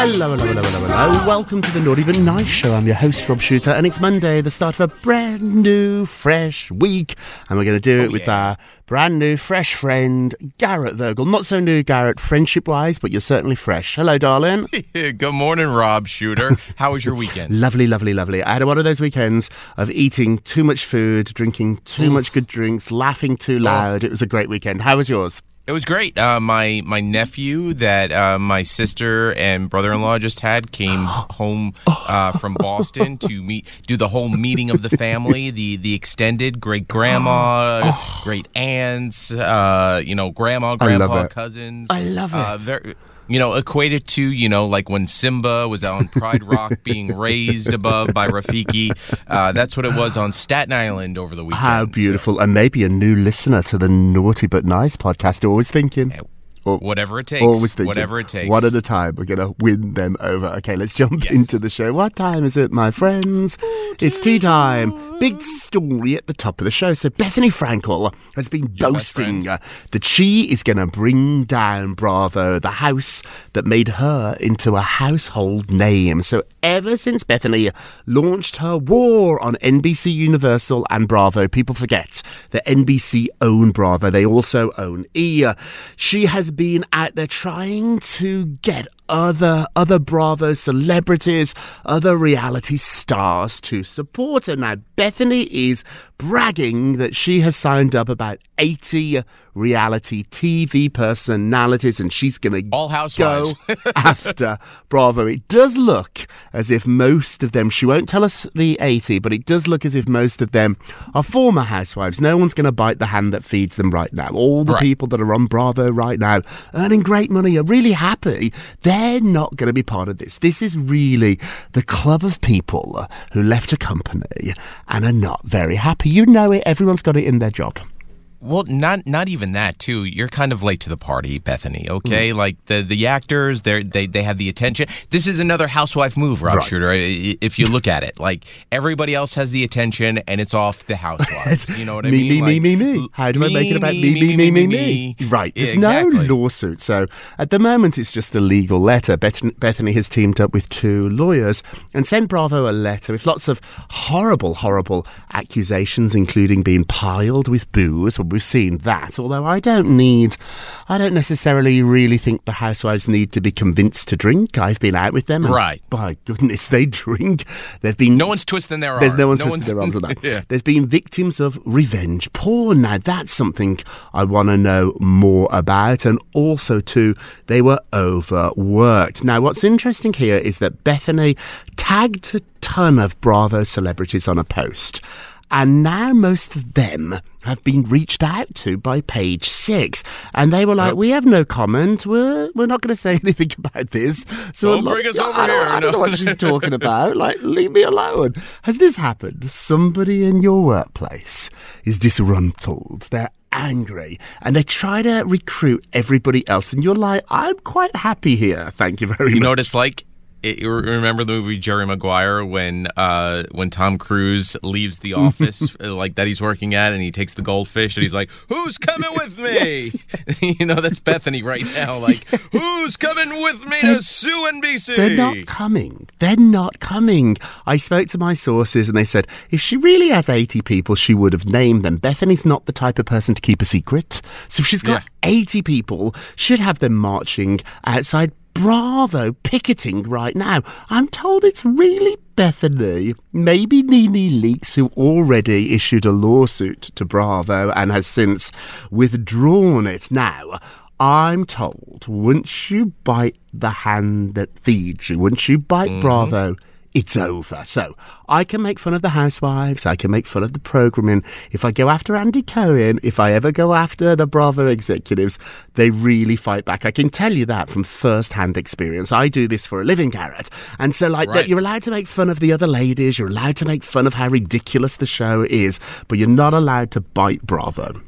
Hello, hello, hello, hello, hello. Oh, welcome to the Naughty But Nice Show. I'm your host, Rob Shooter, and it's Monday, the start of a brand new, fresh week. And we're going to do it oh, with our brand new, fresh friend, Garrett Virgil. Not so new, Garrett, friendship wise, but you're certainly fresh. Hello, darling. Good morning, Rob Shooter. How was your weekend? Lovely, lovely, lovely. I had one of those weekends of eating too much food, drinking too much good drinks, laughing too loud. It was a great weekend. How was yours? It was great. Uh, my my nephew that uh, my sister and brother in law just had came home uh, from Boston to meet, do the whole meeting of the family, the the extended great grandma, great aunts, uh, you know, grandma, grandpa, it. cousins. I love Uh, it. very, you know, equated to you know, like when Simba was on Pride Rock being raised above by Rafiki. Uh, that's what it was on Staten Island over the weekend. How So- beautiful. And maybe a new listener to the Naughty But Nice podcast. Always thinking. Or- Whatever it takes. Always thinking. Whatever it takes. One at a time. We're to win them over. Okay, let's jump Yes. into the show. What time is it, my friends? it's tea time. Big story at the top of the show. So, Bethenny Frankel has been boasting uh, that she is going to bring down Bravo, the house that made her into a household name. So, ever since Bethenny launched her war on NBC Universal and Bravo, people forget that NBC own Bravo. They also own E. She has been out there trying to get other other Bravo celebrities, other reality stars to support her. Now, Bethenny is bragging that she has signed up about 80 reality TV personalities and she's going to All housewives. go after Bravo. It does look as if most of them, she won't tell us the 80, but it does look as if most of them are former housewives. No one's going to bite the hand that feeds them right now. All the Right. people that are on Bravo right now earning great money are really happy. They're not going to be part of this. This is really the club of people who left a company and are not very happy. You know it, everyone's got it in their job. Well, not not even that too. You're kind of late to the party, Bethenny. Okay, hmm. like the the actors, they they they have the attention. This is another housewife move, Rob Right. Shooter. If you look at it, like everybody else has the attention, and it's off the housewives. You know what I me, mean? Me, Like, me, me, me. How do I make it about me, me, me, me, me? Right. Yeah, There's exactly. no lawsuit. So at the moment, it's just a legal letter. Beth- Bethenny has teamed up with two lawyers and sent Bravo a letter with lots of horrible, horrible accusations, including being piled with booze. We've seen that. Although I don't need, I don't necessarily really think the housewives need to be convinced to drink. I've been out with them. and Right. By goodness, they drink. They've been No one's twisting their arm. there's no one's No twisting their arms on that. yeah. There's been victims of revenge porn. Now that's something I want to know more about, and also too, they were overworked. Now, what's interesting here is that Bethenny tagged a ton of Bravo celebrities on a post. And now most of them have been reached out to by page six. And they were like, we have no comment. We're, we're not going to say anything about this. So Don't lot- bring us I over don't- here. I don't know what she's talking about. Like, leave me alone. Has this happened? Somebody in your workplace is disgruntled. They're angry and they try to recruit everybody else. And you're like, I'm quite happy here. Thank you very You much. You know what it's like? It, remember the movie Jerry Maguire when uh, when Tom Cruise leaves the office uh, like that he's working at and he takes the goldfish and he's like, "Who's coming with me?" you know that's Bethenny right now. Like, "Who's coming with me to sue NBC?" They're not coming. They're not coming. I spoke to my sources and they said if she really has 80 people, she would have named them. Bethenny's not the type of person to keep a secret. So if she's got Yeah. 80 people, she'd have them marching outside Bravo, picketing right now. I'm told it's really Bethenny, maybe NeNe Leakes, who already issued a lawsuit to Bravo and has since withdrawn it. Now, I'm told once you bite the hand that feeds you, once you bite mm-hmm. Bravo, it's over. So I can make fun of the housewives, I can make fun of the programming. If I go after Andy Cohen, if I ever go after the Bravo executives, they really fight back. I can tell you that from first hand experience. I do this for a living, Garrett. And so, like, that Right. you're allowed to make fun of the other ladies, you're allowed to make fun of how ridiculous the show is, but you're not allowed to bite Bravo.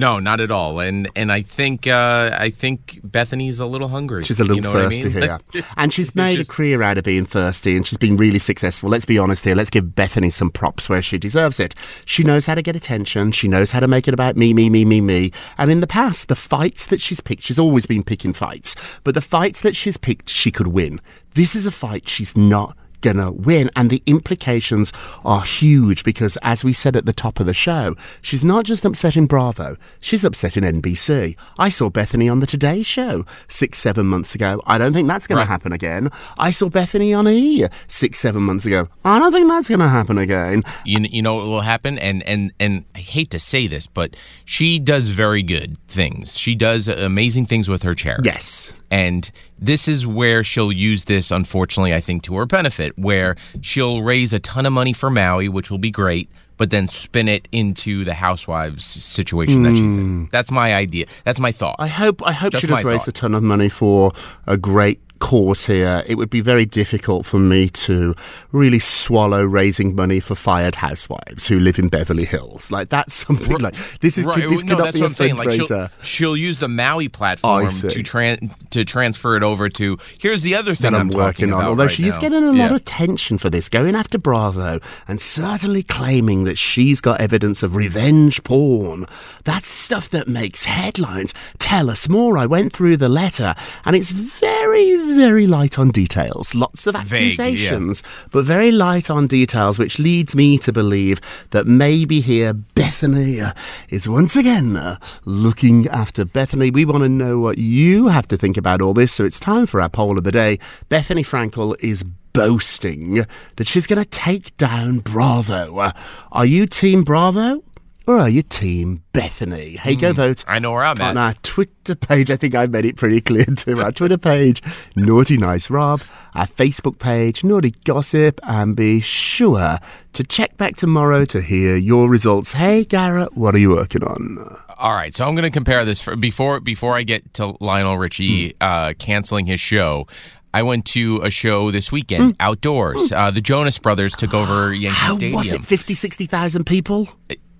No, not at all. And and I think uh, I think Bethenny's a little hungry. She's a little You know what I thirsty mean? here. And she's made a career out of being thirsty and she's been really successful. Let's be honest here. Let's give Bethenny some props where she deserves it. She knows how to get attention. She knows how to make it about me, me, me, me, me. And in the past, the fights that she's picked, she's always been picking fights, but the fights that she's picked, she could win. This is a fight she's not gonna win. And the implications are huge because as we said at the top of the show she's not just upset in bravo she's upset in nbc i saw bethenny on the today show six seven months ago. I don't think that's gonna happen again. I saw bethenny on e six seven months ago. I don't think that's gonna happen again. You, you know what will happen? And and and i hate to say this but she does very good things. She does amazing things with her chair. yes and this is where she'll use this unfortunately i think to her benefit where she'll raise a ton of money for maui which will be great but then spin it into the housewives situation that she's in. Hmm. That's my idea. That's my thought. I hope I hope Just she does raise thought. a ton of money for a great cause here. It would be very difficult for me to really swallow raising money for fired housewives who live in Beverly Hills. Like that's something like this is Right, this no, cannot that's be what a I'm saying. Like she'll, she'll use the Maui platform to tran- to transfer it over to. Here's the other thing that I'm, talking working on. Although right she is now. getting a lot Yeah. of attention for this, going after Bravo and certainly claiming that she's got evidence of revenge porn. That's stuff that makes headlines. Tell us more. I went through the letter and it's very, very very light on details. Lots of Vague, yeah. accusations, but very light on details, which leads me to believe that maybe here Bethenny is once again uh, looking after Bethenny. We want to know what you have to think about all this, so it's time for our poll of the day. Bethenny Frankel is boasting that she's going to take down Bravo. Uh, are you Team Bravo? Or are you Team Bethenny? Hey, go vote. I know where I'm at. On our Twitter page, I think I made it pretty clear too. Our Twitter page, Naughty Nice Rob. Our Facebook page, Naughty Gossip. And be sure to check back tomorrow to hear your results. Hey, Garrett, what are you working on? All right, so I'm going to compare this for, before before I get to Lionel Richie Hmm. uh, canceling his show. I went to a show this weekend outdoors. Uh, the Jonas Brothers took over Yankee Hmm. How Stadium. was it? 50, 60,000 people?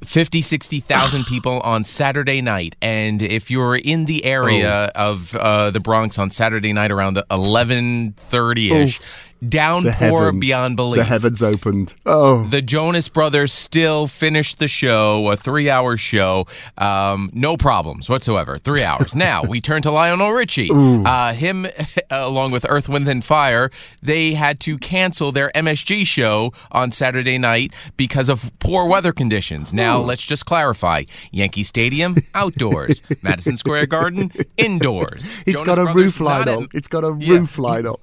50, 60,000 people on Saturday night. And if you're in the area Oh. of uh, the Bronx on Saturday night around 11:30ish, The downpour heavens, beyond belief. The heavens opened. Oh, The Jonas Brothers still finished the show, a three hour show. Um, no problems whatsoever. Three hours. now, we turn to Lionel Richie. Uh, him, along with Earth, Wind, and Fire, they had to cancel their MSG show on Saturday night because of poor weather conditions. Now, let's just clarify Yankee Stadium, outdoors. Madison Square Garden, indoors. it's Jonas got a Brothers, roof light not at- up. It's got a Yeah. roof line up.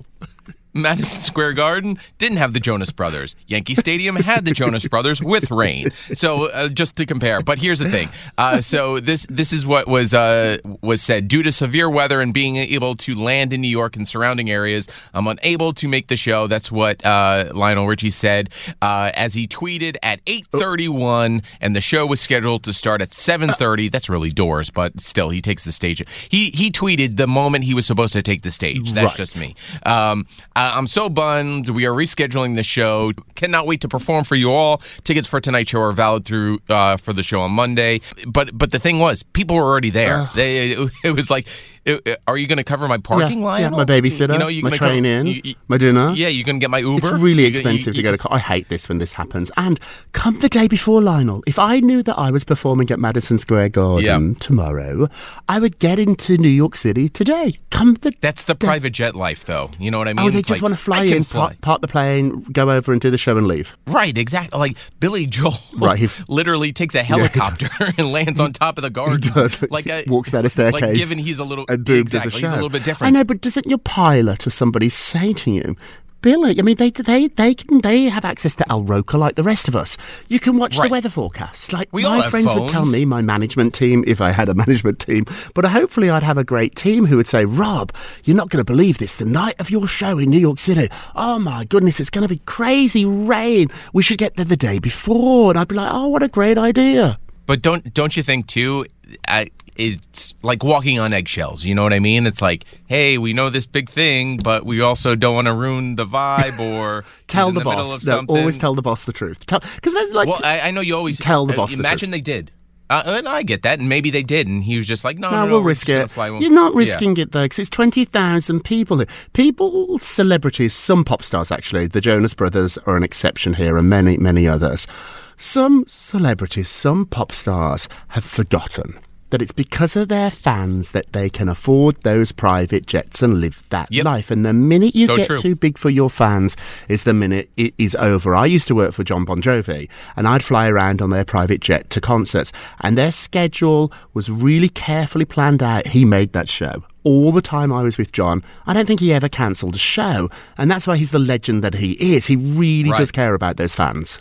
Madison Square Garden didn't have the Jonas Brothers. Yankee Stadium had the Jonas Brothers with rain. So uh, just to compare, but here's the thing. Uh, so this this is what was uh, was said. Due to severe weather and being able to land in New York and surrounding areas, I'm unable to make the show. That's what uh, Lionel Richie said uh, as he tweeted at 8:31, and the show was scheduled to start at 7:30. That's really doors, but still, he takes the stage. He he tweeted the moment he was supposed to take the stage. That's Right. just me. Um, I- I'm so bummed. We are rescheduling the show. Cannot wait to perform for you all. Tickets for tonight's show are valid through uh, for the show on Monday. But but the thing was, people were already there. They, it, it was like, it- are you going to cover my parking yeah, line? yeah, my babysitter, You know, you my gonna cover- train in, you- you- my dinner. Yeah, you can get my Uber. It's really You gonna- you- expensive to go to. I hate this when this happens. And come the day before, Lionel, if I knew that I was performing at Madison Square Garden tomorrow, I would get into New York City today. Come the. That's the private jet life, though. You know what I oh, mean? oh, they It's just like, want to fly in, fly. Park, park the plane, go over and do the show and leave. Right, exactly. Like Billy Joel, Right, he- literally takes a helicopter and lands on top of the garden. He does. Like a, uh, walks down a staircase. Like given he's a little and boom, does exactly, a show. he's a little bit different. I know, but doesn't your pilot or somebody say to you, Billy? I mean, they they they can they have access to Al Roker like the rest of us. You can watch Right. the weather forecast. Like We my friends would tell me, my management team, if I had a management team. But hopefully, I'd have a great team who would say, Rob, you're not going to believe this. The night of your show in New York City, oh my goodness, it's going to be crazy rain. We should get there the day before, and I'd be like, oh, what a great idea. But don't don't you think too? Uh, it's like walking on eggshells. You know what I mean? It's like, hey, we know this big thing, but we also don't want to ruin the vibe or Tell the, the boss. of No, something. always tell the boss the truth. Because there's like. Well, I, I know you always Tell the uh, boss the Imagine truth. they did. Uh, and I get that, and maybe they did, and he was just like, "No, no, no, no, we'll we're risk it. We'll- You're not Yeah. risking it though, because it's twenty thousand people. People, celebrities, some pop stars actually. The Jonas Brothers are an exception here, and many, many others. Some celebrities, some pop stars have forgotten that it's because of their fans that they can afford those private jets and live that Yep. life. And the minute you So get true. too big for your fans is the minute it is over. I used to work for Jon Bon Jovi and I'd fly around on their private jet to concerts and their schedule was really carefully planned out. He made that show. All the time I was with Jon, I don't think he ever cancelled a show. And that's why he's the legend that he is. He really Right. does care about those fans.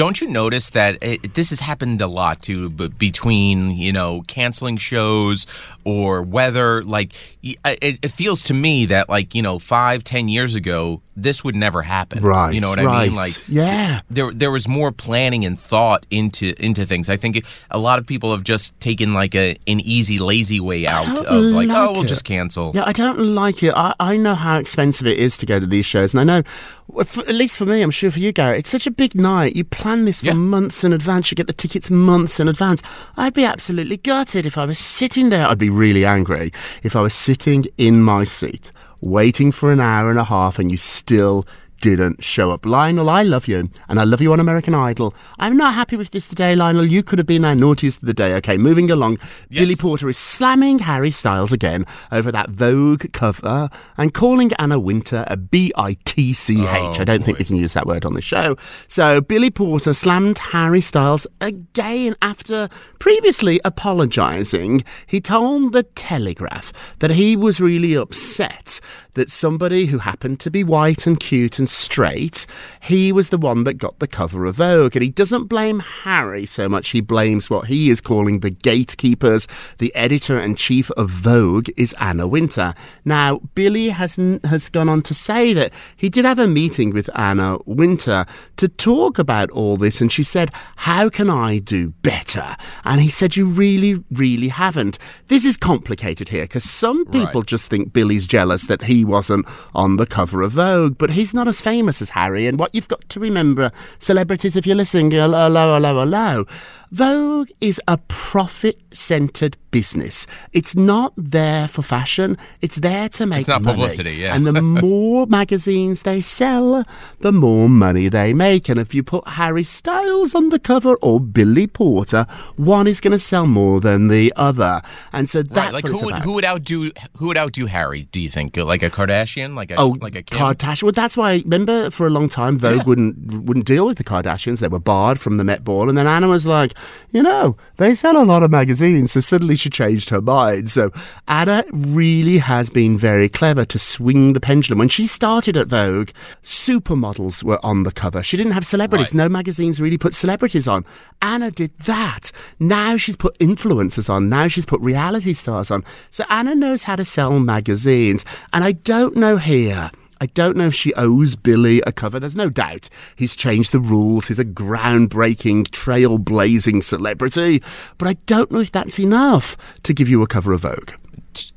Don't you notice that it, this has happened a lot too, b- between you know canceling shows or weather? Like it, it feels to me that like you know five, ten years ago, this would never happen. Right. You know what I mean? Like yeah. there there was more planning and thought into into things. I think it, a lot of people have just taken like a an easy, lazy way out of like, like oh, we'll just cancel. Yeah, I don't like it. I, I know how expensive it is to go to these shows, and I know, for, at least for me, I'm sure for you, Garrett, it's such a big night. You plan this for Yeah. months in advance. You get the tickets months in advance. I'd be absolutely gutted if I was sitting there. I'd be really angry if I was sitting in my seat, waiting for an hour and a half, and you still didn't show up. Lionel, I love you, and I love you on American Idol. I'm not happy with this today, Lionel. You could have been our naughtiest of the day. Okay, moving along. Yes. Billy Porter is slamming Harry Styles again over that Vogue cover and calling Anna Wintour a B I T C H. Oh, I don't think we can use that word on the show. So Billy Porter slammed Harry Styles again after previously apologising. He told the Telegraph that he was really upset that somebody who happened to be white and cute and straight, he was the one that got the cover of Vogue. And he doesn't blame Harry so much, he blames what he is calling the gatekeepers. The editor and chief of Vogue is Anna Wintour. Now, Billy has, has gone on to say that he did have a meeting with Anna Wintour to talk about all this, and she said, How can I do better? And he said, You really, really haven't. This is complicated here because some people Right. just think Billy's jealous that he wasn't on the cover of Vogue, but he's not famous as Harry. And what you've got to remember, celebrities, if you're listening, hello, hello, hello. Vogue is a profit centered business. It's not there for fashion, it's there to make It's not money. publicity, yeah. And the more magazines they sell, the more money they make. And if you put Harry Styles on the cover or Billy Porter, one is going to sell more than the other. And so that's right, like what who it's would about. who would outdo who would outdo Harry? Do you think like a Kardashian, like a Oh, like a Kim? Kardashian. Well, that's why. Remember, for a long time, Vogue wouldn't wouldn't deal with the Kardashians. They were barred from the Met Ball, and then Anna was like, you know, they sell a lot of magazines. So suddenly she changed her mind. So Anna really has been very clever to swing the pendulum. When she started at Vogue, supermodels were on the cover. She didn't have celebrities. Right. No magazines really put celebrities on. Anna did that. Now she's put influencers on. Now she's put reality stars on. So Anna knows how to sell magazines. And I don't know here. I don't know if she owes Billy a cover. There's no doubt he's changed the rules. He's a groundbreaking, trailblazing celebrity. But I don't know if that's enough to give you a cover of Vogue.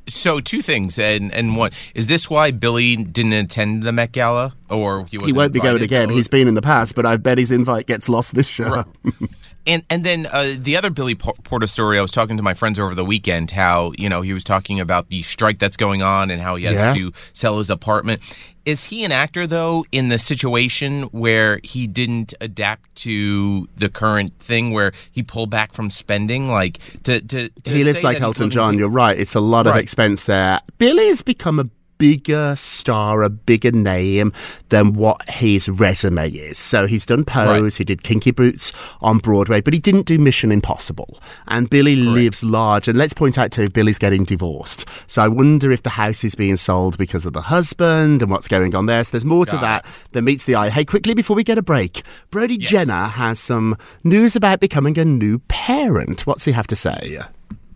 So two things, and and one is this why Billy didn't attend the Met Gala, or he He won't be going again. He's been in the past, but I bet his invite gets lost this show. And and then uh, the other Billy Porter story, I was talking to my friends over the weekend. How you know he was talking about the strike that's going on and how he has Yeah. to sell his apartment. Is he an actor though in the situation where he didn't adapt to the current thing where he pulled back from spending? Like to to, to he lives like Elton John. You're right. It's a lot of expense there. Billy's become a bigger star, a bigger name than what his resume is. So he's done Pose, Right. he did Kinky Boots on Broadway, but he didn't do Mission Impossible. And Billy lives large. And let's point out too, Billy's getting divorced. So I wonder if the house is being sold because of the husband and what's going on there. So there's more to Got that than meets the eye. Hey, quickly before we get a break, Brody Yes. Jenner has some news about becoming a new parent. What's he have to say?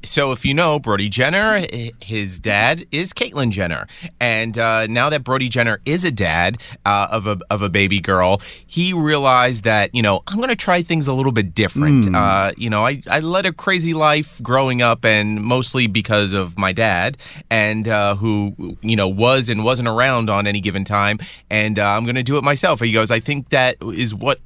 So, if you know Brody Jenner, his dad is Caitlyn Jenner, and uh, now that Brody Jenner is a dad uh, of a of a baby girl, he realized that you know I'm going to try things a little bit different. Uh, you know, I, I led a crazy life growing up, and mostly because of my dad, and uh, who you know was and wasn't around on any given time, and uh, I'm going to do it myself. He goes, I think that is what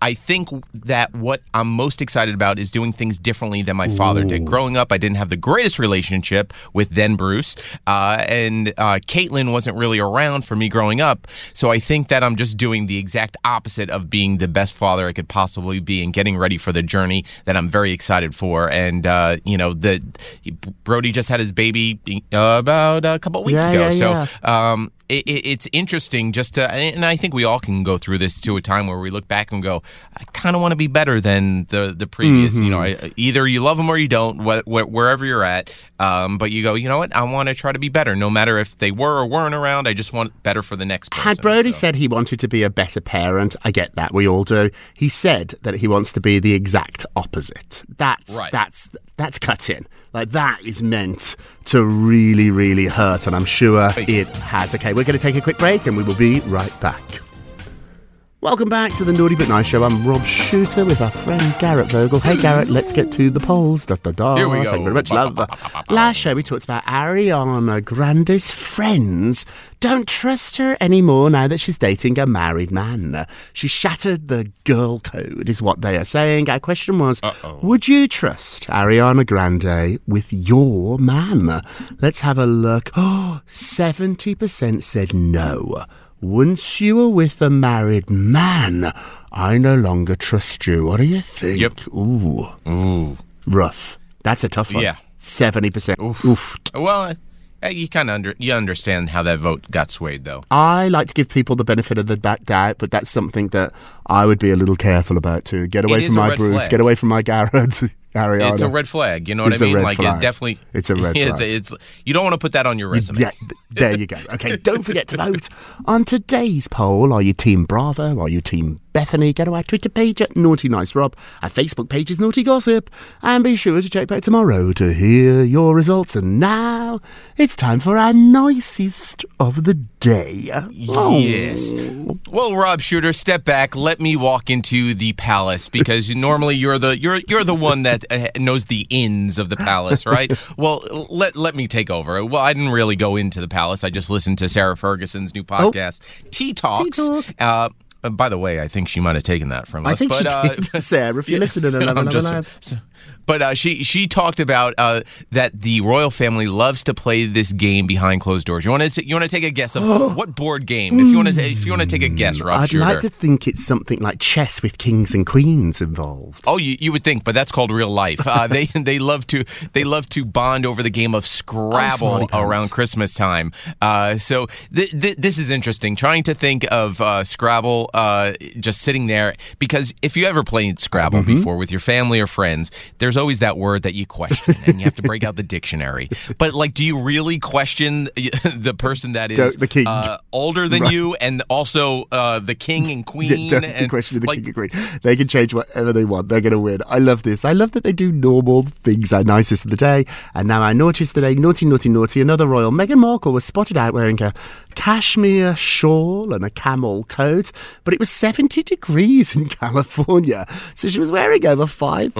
I think that what I'm most excited about is doing things differently than my father did. Growing up, I didn't have the greatest relationship with then Bruce, uh, and uh, Caitlyn wasn't really around for me growing up. So I think that I'm just doing the exact opposite of being the best father I could possibly be and getting ready for the journey that I'm very excited for. And uh, you know, the Brody just had his baby uh, about a couple weeks Yeah, ago, yeah, so um, it, it, it's interesting just to, and I think we all can go through this to a time where we look back and go, I kind of want to be better than the the previous. You know, I, either you love them or you don't, wh- wh- wherever you're at. Um, but you go, you know what? I want to try to be better, no matter if they were or weren't around. I just want better for the next person. Had Brody so. said he wanted to be a better parent, I get that. We all do. He said that he wants to be the exact opposite. That's Right. that's that's cutting. Like that is meant to really, really hurt, and I'm sure it has. Okay, we're going to take a quick break, and we will be right back. Welcome back to the Naughty But Nice Show. I'm Rob Shooter with our friend Garrett Vogel. Hey Garrett, let's get to the polls. Da, da, da. Here we go. Thank you very much, love. Last show we talked about Ariana Grande's friends don't trust her anymore now that she's dating a married man. She shattered the girl code, is what they are saying. Our question was, would you trust Ariana Grande with your man? Let's have a look. Oh, 70% said no. Once you were with a married man, I no longer trust you. What do you think? Yep. Ooh. Ooh. Rough. That's a tough one. Yeah. 70%. Oof. Well, uh, you kind of under you understand how that vote got swayed, though. I like to give people the benefit of the doubt, but that's something that I would be a little careful about too. Get away from my Bruce. flag. Get away from my Garrett. Ariana. It's a red flag. You know what It's I mean? like flag. it definitely. It's a red it's, flag. it's you don't want to put that on your resume. Yeah, there you go. Okay, don't forget to vote on today's poll. Are you Team Bravo? Are you Team Bethenny? Go to our Twitter page at Naughty Nice Rob. Our Facebook page is Naughty Gossip. And be sure to check back tomorrow to hear your results. And now it's time for our nicest of the day. Oh. Yes. Well, Rob Shooter, step back. Let me walk into the palace because normally you're the you're you're the one that knows the ins of the palace, right? well, let let me take over. Well, I didn't really go into the palace. I just listened to Sarah Ferguson's new podcast, Tea Talks. Talk. Uh, Uh, by the way, I think she might have taken that from us. I think but, she uh, did, Sarah. If you're listening, I'm just- 11, so- but uh, she she talked about uh, that the royal family loves to play this game behind closed doors. You want to you want to take a guess of what board game? If you want to if you want to take a guess, Rob I'd Shooter. like to think it's something like chess with kings and queens involved. Oh, you, you would think, but that's called real life. Uh, they they love to they love to bond over the game of Scrabble around Christmas time. Uh, so th- th- this is interesting. Trying to think of uh, Scrabble uh, just sitting there because if you ever played Scrabble Mm-hmm. before with your family or friends, there's always that word that you question and you have to break out the dictionary. But like, do you really question the person that is the king. Uh, older than you and also uh, the king and queen? Yeah, don't and, questioning the like, king and queen. They can change whatever they want. They're going to win. I love this. I love that they do normal things. Our nicest of the day, and now our naughtiest of the day. Naughty, naughty, naughty. Another royal. Meghan Markle was spotted out wearing a cashmere shawl and a camel coat, but it was 70 degrees in California, so she was wearing over five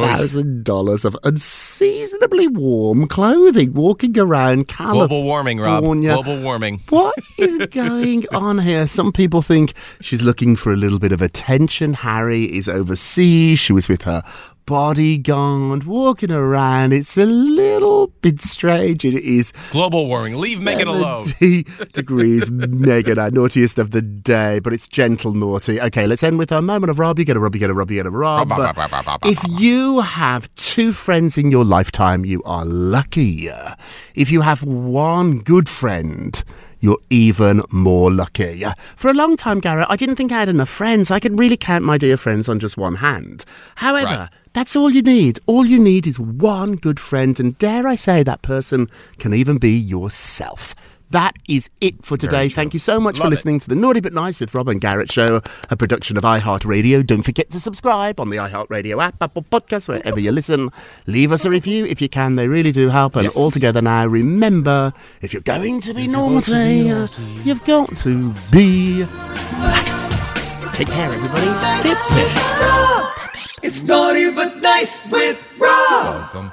dollars of unseasonably warm clothing, walking around California. Global warming, Rob. Global warming. What is going on here? Some people think she's looking for a little bit of attention. Harry is overseas. She was with her bodyguard walking around. It's a little bit strange. It is Global warming. Leave Meghan alone. degrees, Meghan, our naughtiest of the day, but it's gentle naughty. Okay, let's end with our moment of Rob. You get a Rob, you get a Rob, you get a Rob, If you have two friends in your lifetime, you are lucky. If you have one good friend, you're even more lucky. For a long time, Garrett, I didn't think I had enough friends. I could really count my dear friends on just one hand. However, Right. that's all you need. All you need is one good friend, and dare I say, that person can even be yourself. That is it for today. Thank you so much for Love it. listening to the Naughty But Nice with Rob and Garrett show, a production of iHeartRadio. Don't forget to subscribe on the iHeartRadio app, Apple Podcasts, wherever you listen. Leave us a review if you can. They really do help. And Yes. all together now, remember, if you're going to be uh, naughty, you've got to be nice. Take care, everybody. Hip, hip. It's naughty but nice with Rob. Welcome.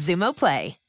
Xumo Play.